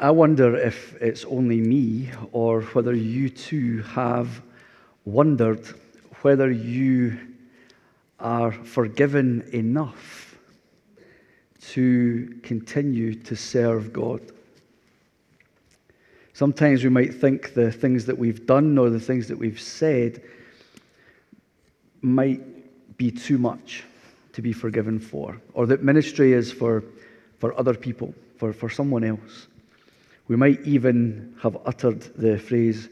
I wonder if it's only me or whether you too have wondered whether you are forgiven enough to continue to serve God. Sometimes we might think the things that we've done or the things that we've said might be too much to be forgiven for, or that ministry is for, for other people, for, for someone else. We might even have uttered the phrase,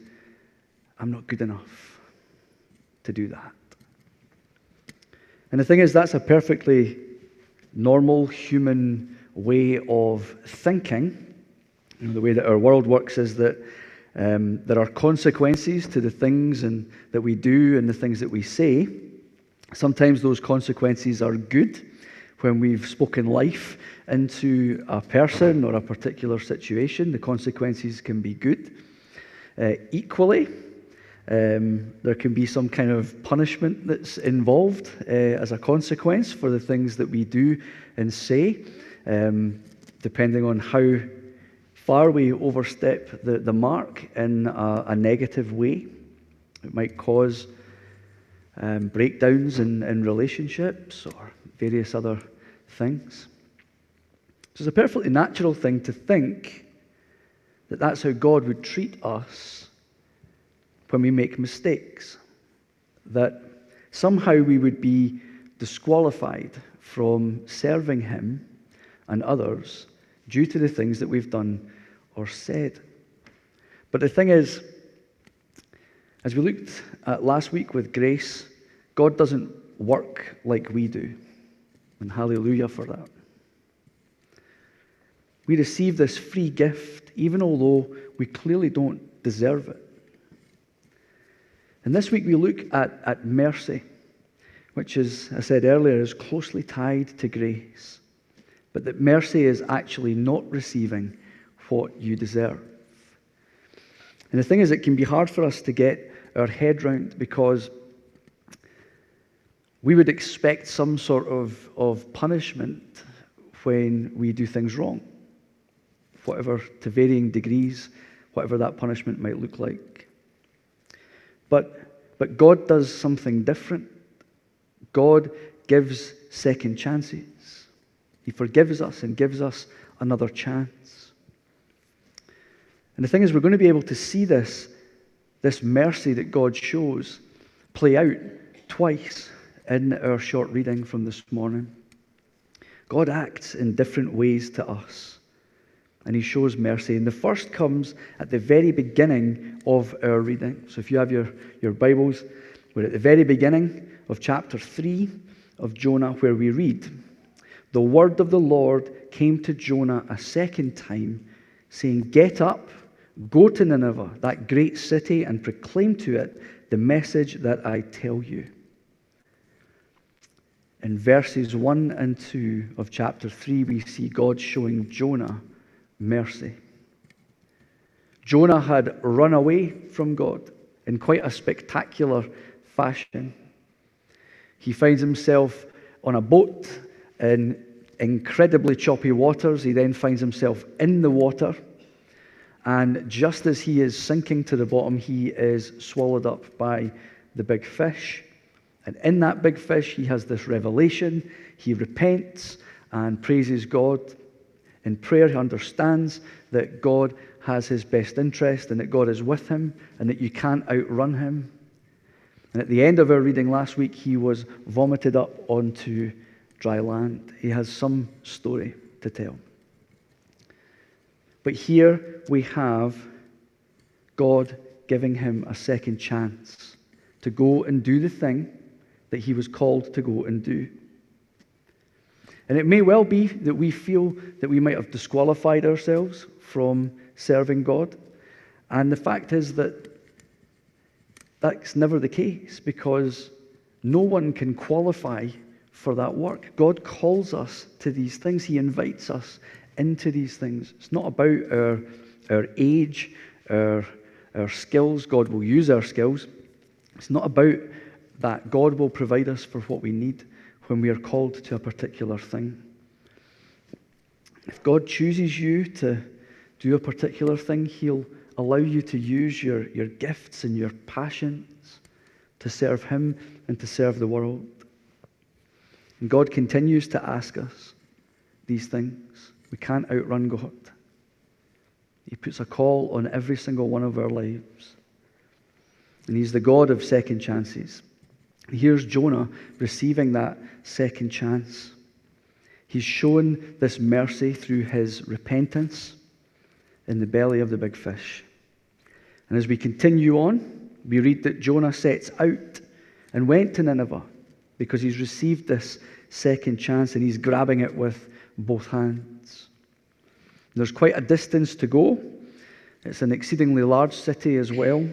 I'm not good enough to do that. And the thing is, that's a perfectly normal human way of thinking. You know, the way that our world works is that um, there are consequences to the things and, that we do and the things that we say. Sometimes those consequences are good when we've spoken life into a person or a particular situation. The consequences can be good. Uh, equally, um, there can be some kind of punishment that's involved uh, as a consequence for the things that we do and say, um, depending on how far we overstep the, the mark in a, a negative way. It might cause um, breakdowns in, in relationships or various other things. So it's a perfectly natural thing to think that that's how God would treat us when we make mistakes, that somehow we would be disqualified from serving Him and others due to the things that we've done or said. But the thing is, as we looked at last week with grace, God doesn't work like we do. And hallelujah for that. We receive this free gift even although we clearly don't deserve it. And this week we look at, at mercy, which is, I said earlier, is closely tied to grace. But that mercy is actually not receiving what you deserve. And the thing is, it can be hard for us to get our head round because we would expect some sort of, of punishment when we do things wrong, whatever, to varying degrees, whatever that punishment might look like. But, but God does something different. God gives second chances. He forgives us and gives us another chance. And the thing is, we're going to be able to see this, this mercy that God shows play out twice in our short reading from this morning. God acts in different ways to us and he shows mercy. And the first comes at the very beginning of our reading. So if you have your, your Bibles, we're at the very beginning of chapter 3 of Jonah, where we read, The word of the Lord came to Jonah a second time, saying, Get up, go to Nineveh, that great city, and proclaim to it the message that I tell you. In verses 1 and 2 of chapter 3, we see God showing Jonah mercy. Jonah had run away from God in quite a spectacular fashion. He finds himself on a boat in incredibly choppy waters. He then finds himself in the water. And just as he is sinking to the bottom, he is swallowed up by the big fish. And in that big fish, he has this revelation. He repents and praises God in prayer, he understands that God has his best interest and that God is with him and that you can't outrun him. And at the end of our reading last week, he was vomited up onto dry land. He has some story to tell. But here we have God giving him a second chance to go and do the thing that he was called to go and do. And it may well be that we feel that we might have disqualified ourselves from serving God. And the fact is that that's never the case because no one can qualify for that work. God calls us to these things, He invites us into these things. It's not about our, our age, our, our skills. God will use our skills. It's not about that. God will provide us for what we need when we are called to a particular thing. If God chooses you to do a particular thing, He'll allow you to use your, your gifts and your passions to serve Him and to serve the world. And God continues to ask us these things. We can't outrun God. He puts a call on every single one of our lives. And He's the God of second chances. Here's Jonah receiving that second chance. He's shown this mercy through his repentance in the belly of the big fish. And as we continue on, we read that Jonah sets out and went to Nineveh because he's received this second chance and he's grabbing it with both hands. There's quite a distance to go. It's an exceedingly large city as well.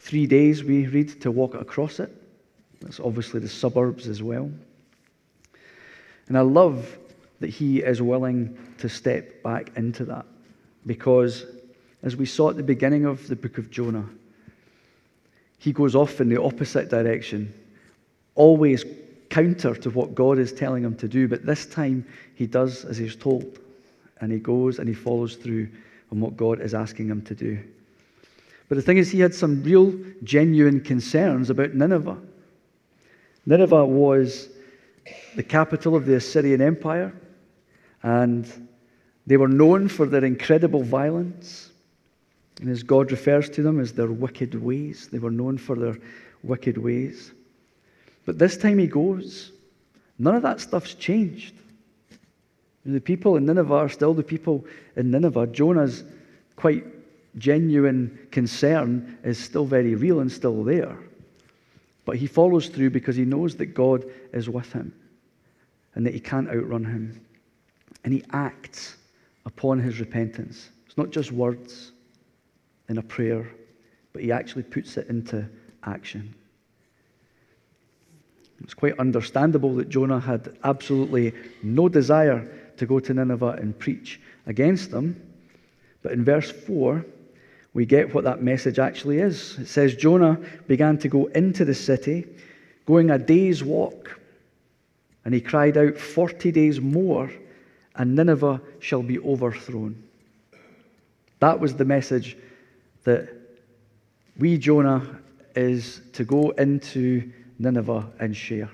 Three days, we read, to walk across it. That's obviously the suburbs as well. And I love that he is willing to step back into that because, as we saw at the beginning of the book of Jonah, he goes off in the opposite direction, always counter to what God is telling him to do. But this time, he does as he's told, and he goes and he follows through on what God is asking him to do. But the thing is, he had some real, genuine concerns about Nineveh. Nineveh was the capital of the Assyrian Empire, and they were known for their incredible violence. And as God refers to them as their wicked ways, they were known for their wicked ways. But this time he goes, none of that stuff's changed. The people in Nineveh are still the people in Nineveh. Jonah's quite genuine concern is still very real and still there. But he follows through because he knows that God is with him and that he can't outrun him. And he acts upon his repentance. It's not just words in a prayer, but he actually puts it into action. It's quite understandable that Jonah had absolutely no desire to go to Nineveh and preach against them. But in verse 4, we get what that message actually is. It says Jonah began to go into the city, going a day's walk. And he cried out, 40 days more, and Nineveh shall be overthrown. That was the message that we, Jonah, is to go into Nineveh and share.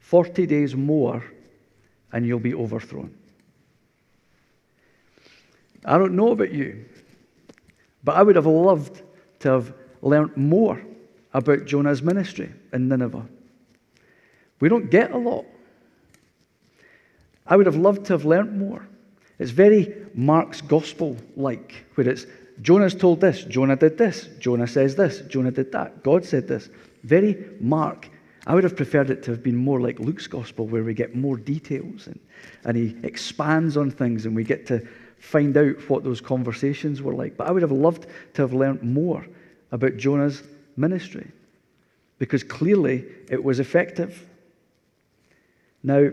40 days more, and you'll be overthrown. I don't know about you, but I would have loved to have learnt more about Jonah's ministry in Nineveh. We don't get a lot. I would have loved to have learnt more. It's very Mark's gospel like, where it's Jonah's told this, Jonah did this, Jonah says this, Jonah did that, God said this. Very Mark. I would have preferred it to have been more like Luke's gospel, where we get more details and, and he expands on things and we get to find out what those conversations were like. But I would have loved to have learnt more about Jonah's ministry because clearly it was effective. Now,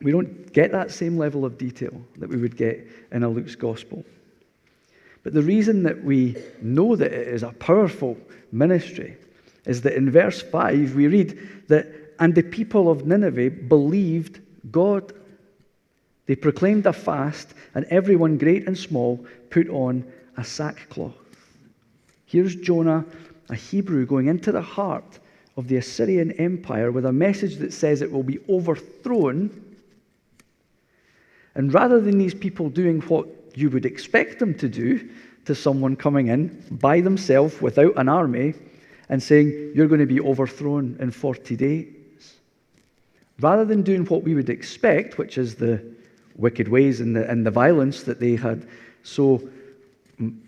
we don't get that same level of detail that we would get in a Luke's gospel. But the reason that we know that it is a powerful ministry is that in verse 5 we read that, and the people of Nineveh believed God. They proclaimed a fast, and everyone, great and small, put on a sackcloth. Here's Jonah, a Hebrew, going into the heart of the Assyrian Empire with a message that says it will be overthrown. And rather than these people doing what you would expect them to do to someone coming in by themselves without an army and saying, You're going to be overthrown in 40 days, rather than doing what we would expect, which is the wicked ways and the, and the violence that they had so,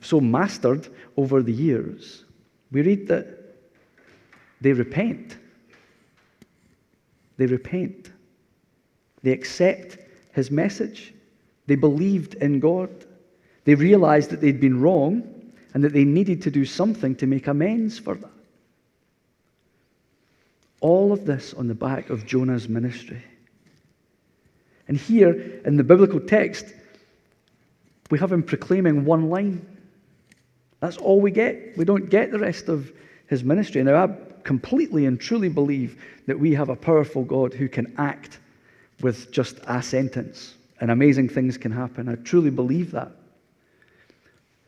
so mastered over the years, we read that they repent. They repent. They accept his message. They believed in God. They realized that they'd been wrong and that they needed to do something to make amends for that. All of this on the back of Jonah's ministry. And here in the biblical text, we have him proclaiming one line. That's all we get. We don't get the rest of his ministry. Now, I completely and truly believe that we have a powerful God who can act with just a sentence and amazing things can happen. I truly believe that.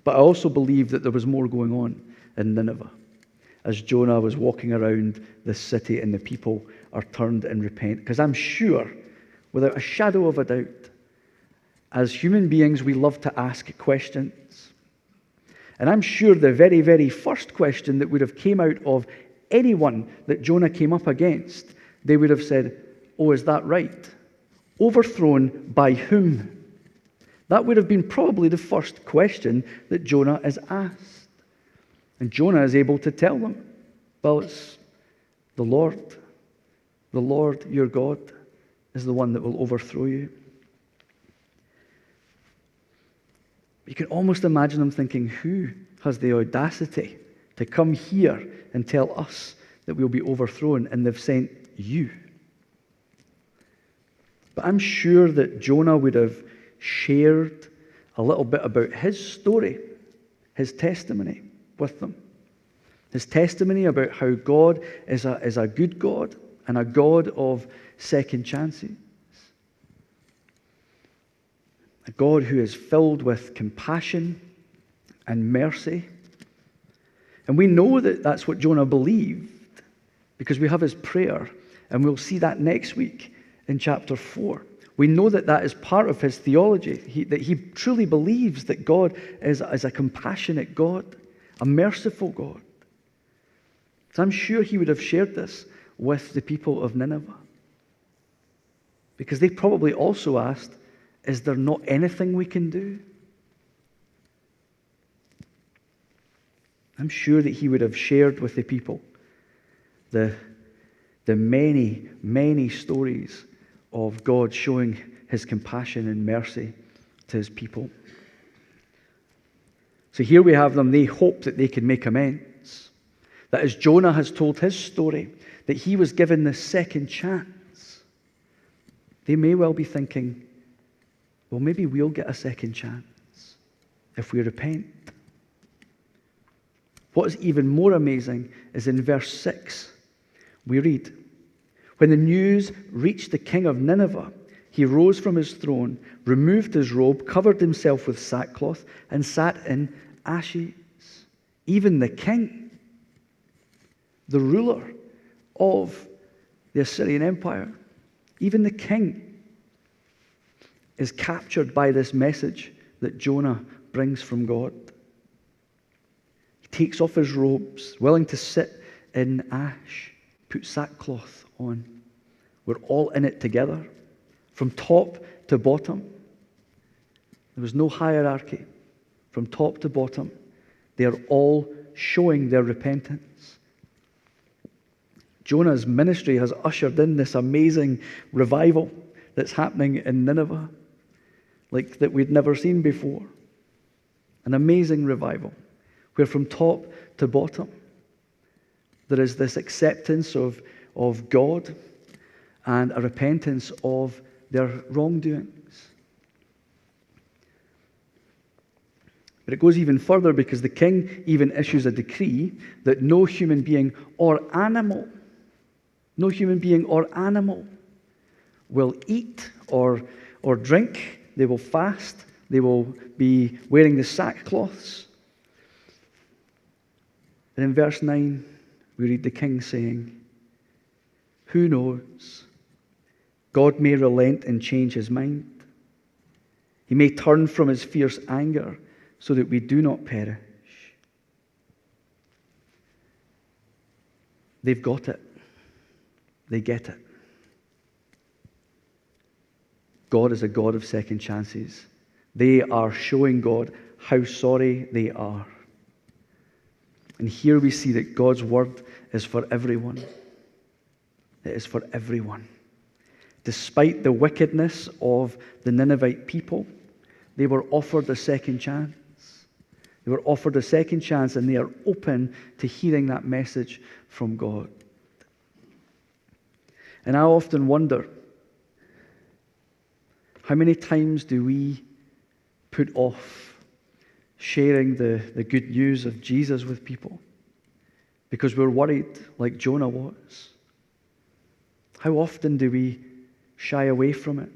But I also believe that there was more going on in Nineveh as Jonah was walking around the city and the people are turned and repent. Because I'm sure, without a shadow of a doubt, as human beings, we love to ask questions. And I'm sure the very, very first question that would have came out of anyone that Jonah came up against, they would have said, Oh, is that right? Overthrown by whom? That would have been probably the first question that Jonah is asked. And Jonah is able to tell them, Well, it's the Lord. The Lord, your God, is the one that will overthrow you. You can almost imagine them thinking, Who has the audacity to come here and tell us that we'll be overthrown? And they've sent you. But I'm sure that Jonah would have shared a little bit about his story, his testimony with them. His testimony about how God is a, is a good God and a God of second chances. A God who is filled with compassion and mercy. And we know that that's what Jonah believed because we have his prayer, and we'll see that next week in chapter 4. We know that that is part of his theology, he, that he truly believes that God is, is a compassionate God, a merciful God. So I'm sure he would have shared this with the people of Nineveh. Because they probably also asked, Is there not anything we can do? I'm sure that he would have shared with the people the, the many, many stories of God showing his compassion and mercy to his people. So here we have them. They hope that they can make amends. That as Jonah has told his story, that he was given the second chance. They may well be thinking, well, maybe we'll get a second chance if we repent. What is even more amazing is in verse 6, we read, when the news reached the king of Nineveh, he rose from his throne, removed his robe, covered himself with sackcloth, and sat in ashes. Even the king, the ruler of the Assyrian Empire, even the king is captured by this message that Jonah brings from God. He takes off his robes, willing to sit in ash, put sackcloth on. We're all in it together, from top to bottom. There was no hierarchy. From top to bottom, they are all showing their repentance. Jonah's ministry has ushered in this amazing revival that's happening in Nineveh, like that we'd never seen before. An amazing revival, where from top to bottom, there is this acceptance of of God and a repentance of their wrongdoings. But it goes even further because the king even issues a decree that no human being or animal, no human being or animal will eat or, or drink. They will fast. They will be wearing the sackcloths. And in verse 9, we read the king saying, who knows? God may relent and change his mind. He may turn from his fierce anger so that we do not perish. They've got it. They get it. God is a God of second chances. They are showing God how sorry they are. And here we see that God's word is for everyone. It is for everyone. Despite the wickedness of the Ninevite people, they were offered a second chance. They were offered a second chance and they are open to hearing that message from God. And I often wonder how many times do we put off sharing the, the good news of Jesus with people because we're worried, like Jonah was? How often do we shy away from it?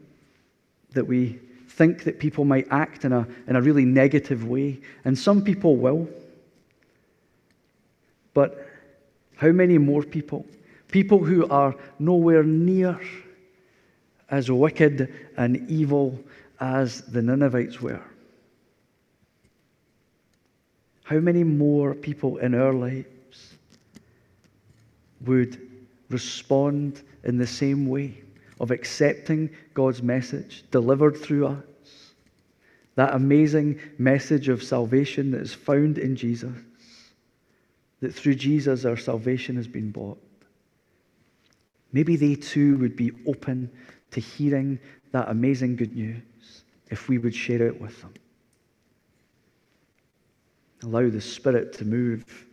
That we think that people might act in a, in a really negative way, and some people will. But how many more people? People who are nowhere near as wicked and evil as the Ninevites were. How many more people in our lives would respond in the same way of accepting God's message delivered through us? That amazing message of salvation that is found in Jesus, that through Jesus our salvation has been bought. Maybe they too would be open to hearing that amazing good news if we would share it with them. Allow the Spirit to move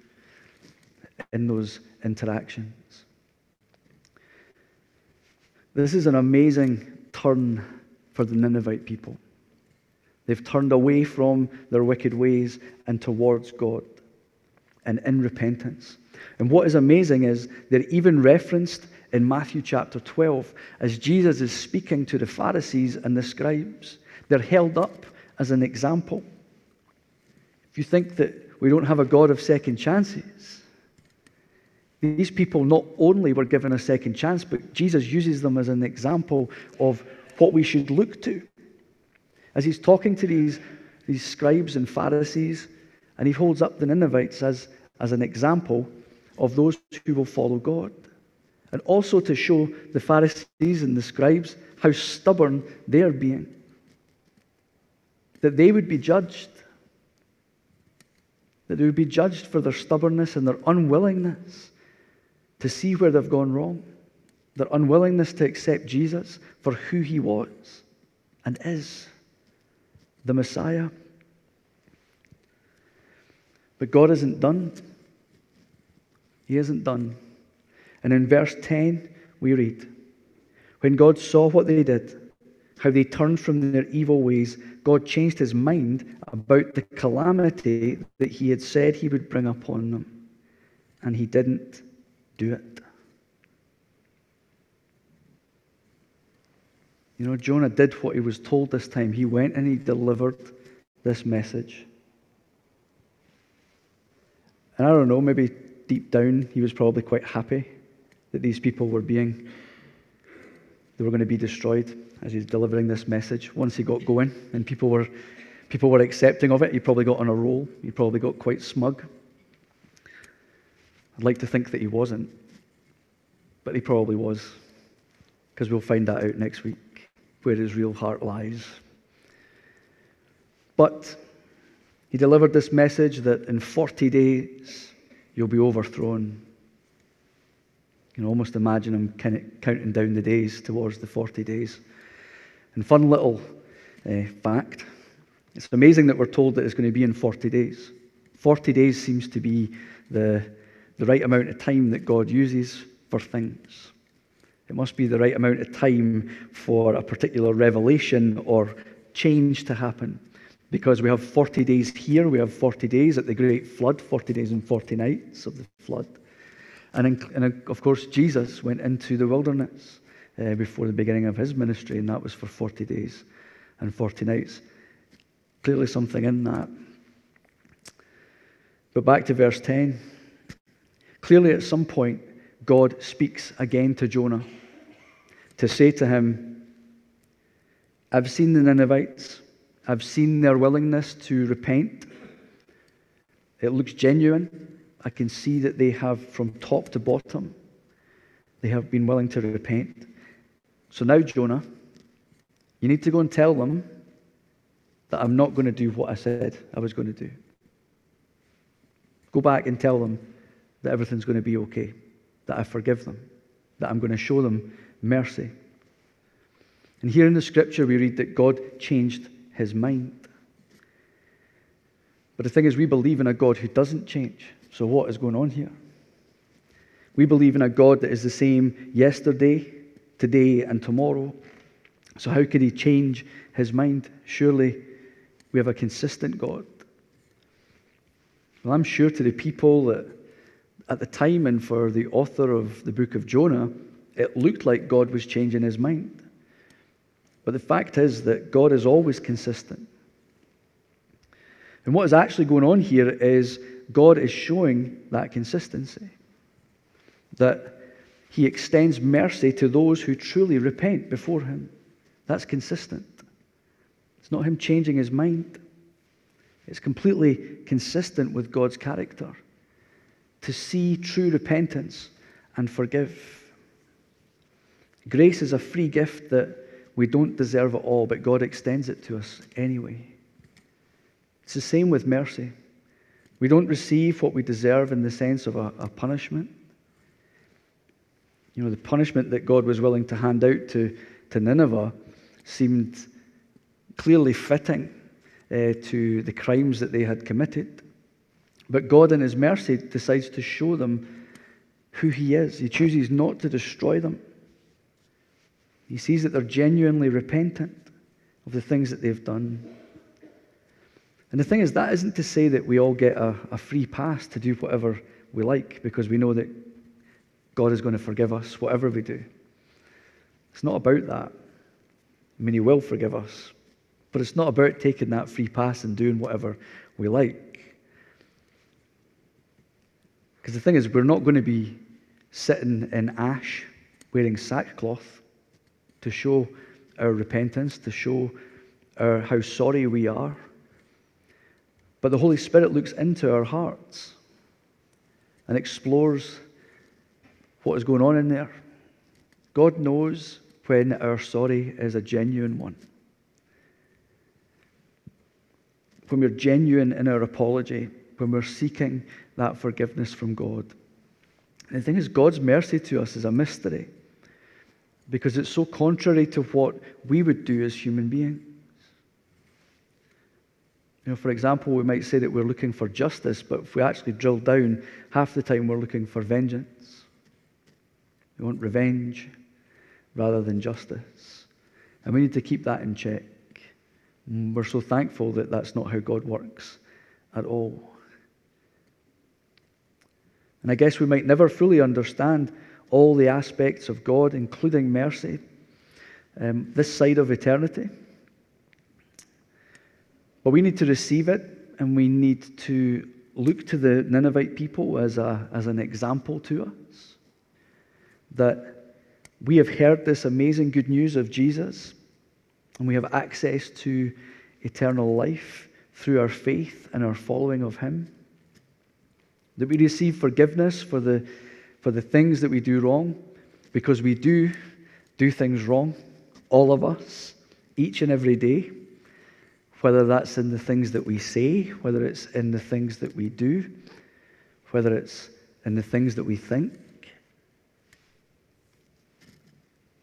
in those interactions. This is an amazing turn for the Ninevite people. They've turned away from their wicked ways and towards God and in repentance. And what is amazing is they're even referenced in Matthew chapter 12 as Jesus is speaking to the Pharisees and the scribes. They're held up as an example. If you think that we don't have a God of second chances, these people not only were given a second chance, but Jesus uses them as an example of what we should look to. As he's talking to these, these scribes and Pharisees, and he holds up the Ninevites as, as an example of those who will follow God. And also to show the Pharisees and the scribes how stubborn they're being. That they would be judged. That they would be judged for their stubbornness and their unwillingness to see where they've gone wrong, their unwillingness to accept Jesus for who he was and is the Messiah. But God isn't done. He isn't done. And in verse 10, we read When God saw what they did, how they turned from their evil ways, God changed his mind about the calamity that he had said he would bring upon them. And he didn't do it. You know, Jonah did what he was told this time. He went and he delivered this message. And I don't know, maybe deep down he was probably quite happy that these people were being, they were going to be destroyed as he's delivering this message. Once he got going and people were, people were accepting of it, he probably got on a roll. He probably got quite smug. I'd like to think that he wasn't, but he probably was, because we'll find that out next week, where his real heart lies. But he delivered this message that in 40 days you'll be overthrown. You can almost imagine him kind of counting down the days towards the 40 days. And fun little uh, fact it's amazing that we're told that it's going to be in 40 days. 40 days seems to be the the right amount of time that God uses for things. It must be the right amount of time for a particular revelation or change to happen. Because we have 40 days here, we have 40 days at the great flood, 40 days and 40 nights of the flood. And, in, and of course, Jesus went into the wilderness uh, before the beginning of his ministry, and that was for 40 days and 40 nights. Clearly, something in that. But back to verse 10. Clearly, at some point, God speaks again to Jonah to say to him, I've seen the Ninevites, I've seen their willingness to repent. It looks genuine. I can see that they have, from top to bottom, they have been willing to repent. So now, Jonah, you need to go and tell them that I'm not going to do what I said I was going to do. Go back and tell them that everything's going to be okay, that I forgive them, that I'm going to show them mercy. And here in the scripture, we read that God changed his mind. But the thing is, we believe in a God who doesn't change. So, what is going on here? We believe in a God that is the same yesterday, today, and tomorrow. So, how could he change his mind? Surely we have a consistent God. Well, I'm sure to the people that at the time and for the author of the book of Jonah, it looked like God was changing his mind. But the fact is that God is always consistent. And what is actually going on here is God is showing that consistency. That He extends mercy to those who truly repent before Him. That's consistent. It's not Him changing His mind, it's completely consistent with God's character to see true repentance and forgive. Grace is a free gift that we don't deserve at all, but God extends it to us anyway. It's the same with mercy. We don't receive what we deserve in the sense of a, a punishment. You know, the punishment that God was willing to hand out to, to Nineveh seemed clearly fitting uh, to the crimes that they had committed. But God, in His mercy, decides to show them who He is. He chooses not to destroy them. He sees that they're genuinely repentant of the things that they've done. And the thing is, that isn't to say that we all get a, a free pass to do whatever we like because we know that God is going to forgive us, whatever we do. It's not about that. I mean, He will forgive us, but it's not about taking that free pass and doing whatever we like. Because the thing is, we're not going to be sitting in ash wearing sackcloth to show our repentance, to show our, how sorry we are. But the Holy Spirit looks into our hearts and explores what is going on in there. God knows when our sorry is a genuine one. When we're genuine in our apology, when we're seeking that forgiveness from God. And the thing is, God's mercy to us is a mystery because it's so contrary to what we would do as human beings. You know, for example, we might say that we're looking for justice, but if we actually drill down, half the time we're looking for vengeance. We want revenge rather than justice. And we need to keep that in check. And we're so thankful that that's not how God works at all. And I guess we might never fully understand all the aspects of God, including mercy, um, this side of eternity. But we need to receive it, and we need to look to the Ninevite people as, a, as an example to us. That we have heard this amazing good news of Jesus, and we have access to eternal life through our faith and our following of Him. That we receive forgiveness for the, for the things that we do wrong, because we do do things wrong, all of us, each and every day whether that's in the things that we say, whether it's in the things that we do, whether it's in the things that we think.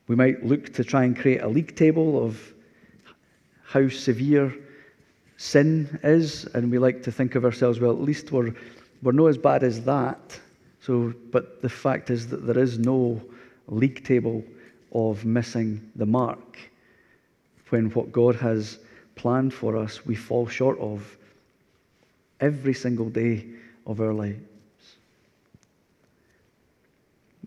We might look to try and create a league table of how severe sin is, and we like to think of ourselves, well, at least we're, we're not as bad as that. So, but the fact is that there is no league table of missing the mark when what God has planned for us, we fall short of every single day of our lives.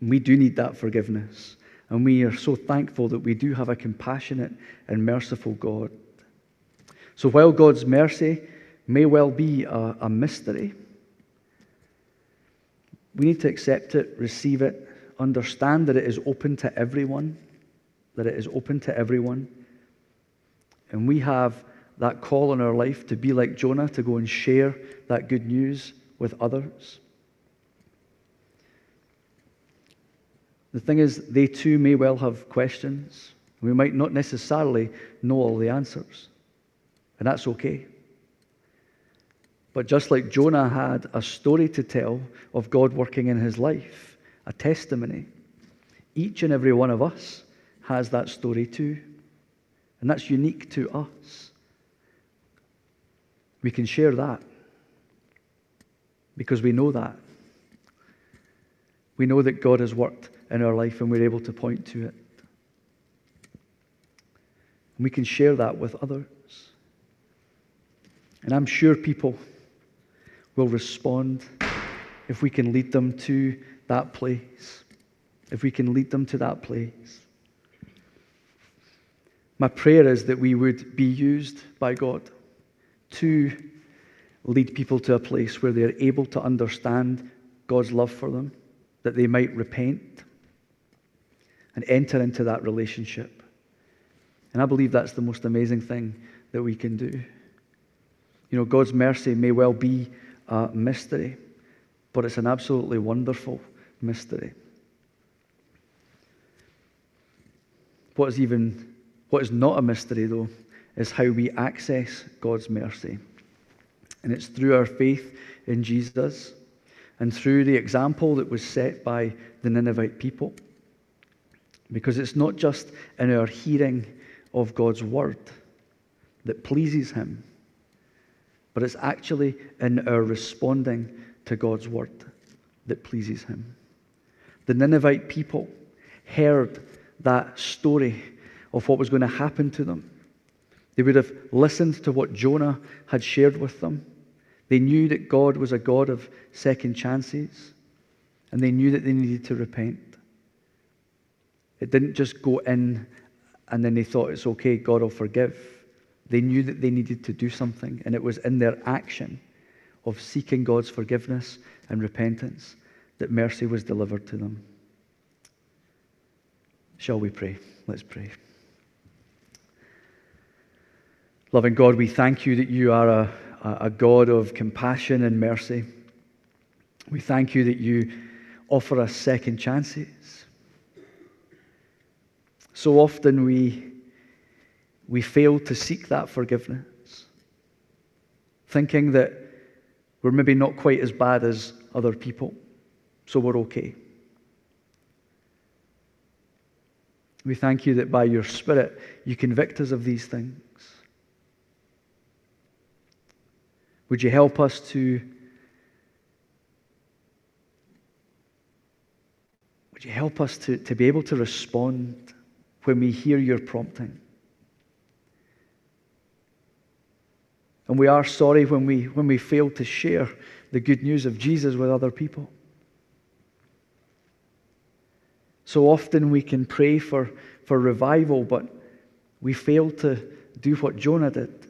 We do need that forgiveness. And we are so thankful that we do have a compassionate and merciful God. So while God's mercy may well be a, a mystery, we need to accept it, receive it, understand that it is open to everyone, that it is open to everyone. And we have that call in our life to be like Jonah, to go and share that good news with others. The thing is, they too may well have questions. We might not necessarily know all the answers, and that's okay. But just like Jonah had a story to tell of God working in his life, a testimony, each and every one of us has that story too. And that's unique to us. We can share that because we know that. We know that God has worked in our life and we're able to point to it. And we can share that with others. And I'm sure people will respond if we can lead them to that place. If we can lead them to that place. My prayer is that we would be used by God to lead people to a place where they're able to understand God's love for them, that they might repent and enter into that relationship. And I believe that's the most amazing thing that we can do. You know, God's mercy may well be a mystery, but it's an absolutely wonderful mystery. What is even what is not a mystery though is how we access God's mercy. And it's through our faith in Jesus and through the example that was set by the Ninevite people. Because it's not just in our hearing of God's word that pleases Him, but it's actually in our responding to God's word that pleases Him. The Ninevite people heard that story of what was going to happen to them. They would have listened to what Jonah had shared with them. They knew that God was a God of second chances, and they knew that they needed to repent. It didn't just go in and then they thought it's okay, God will forgive. They knew that they needed to do something, and it was in their action of seeking God's forgiveness and repentance that mercy was delivered to them. Shall we pray? Let's pray. Loving God, we thank you that you are a, a God of compassion and mercy. We thank you that you offer us second chances. So often we, we fail to seek that forgiveness, thinking that we're maybe not quite as bad as other people, so we're okay. We thank you that by your Spirit you convict us of these things. Would you help us to Would you help us to, to be able to respond when we hear your prompting? And we are sorry when we, when we fail to share the good news of Jesus with other people. So often we can pray for, for revival, but we fail to do what Jonah did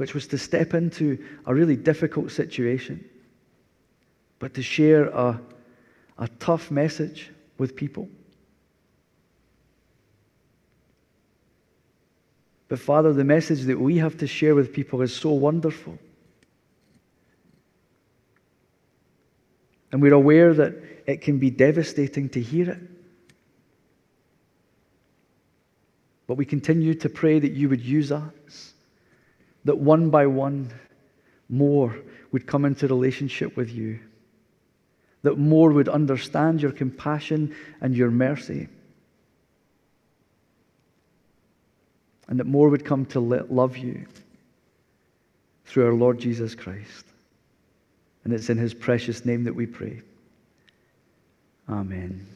which was to step into a really difficult situation, but to share a, a tough message with people. But Father, the message that we have to share with people is so wonderful. And we're aware that it can be devastating to hear it. But we continue to pray that you would use us that one by one, more would come into relationship with you, that more would understand your compassion and your mercy, and that more would come to love you through our Lord Jesus Christ. And it's in his precious name that we pray. Amen.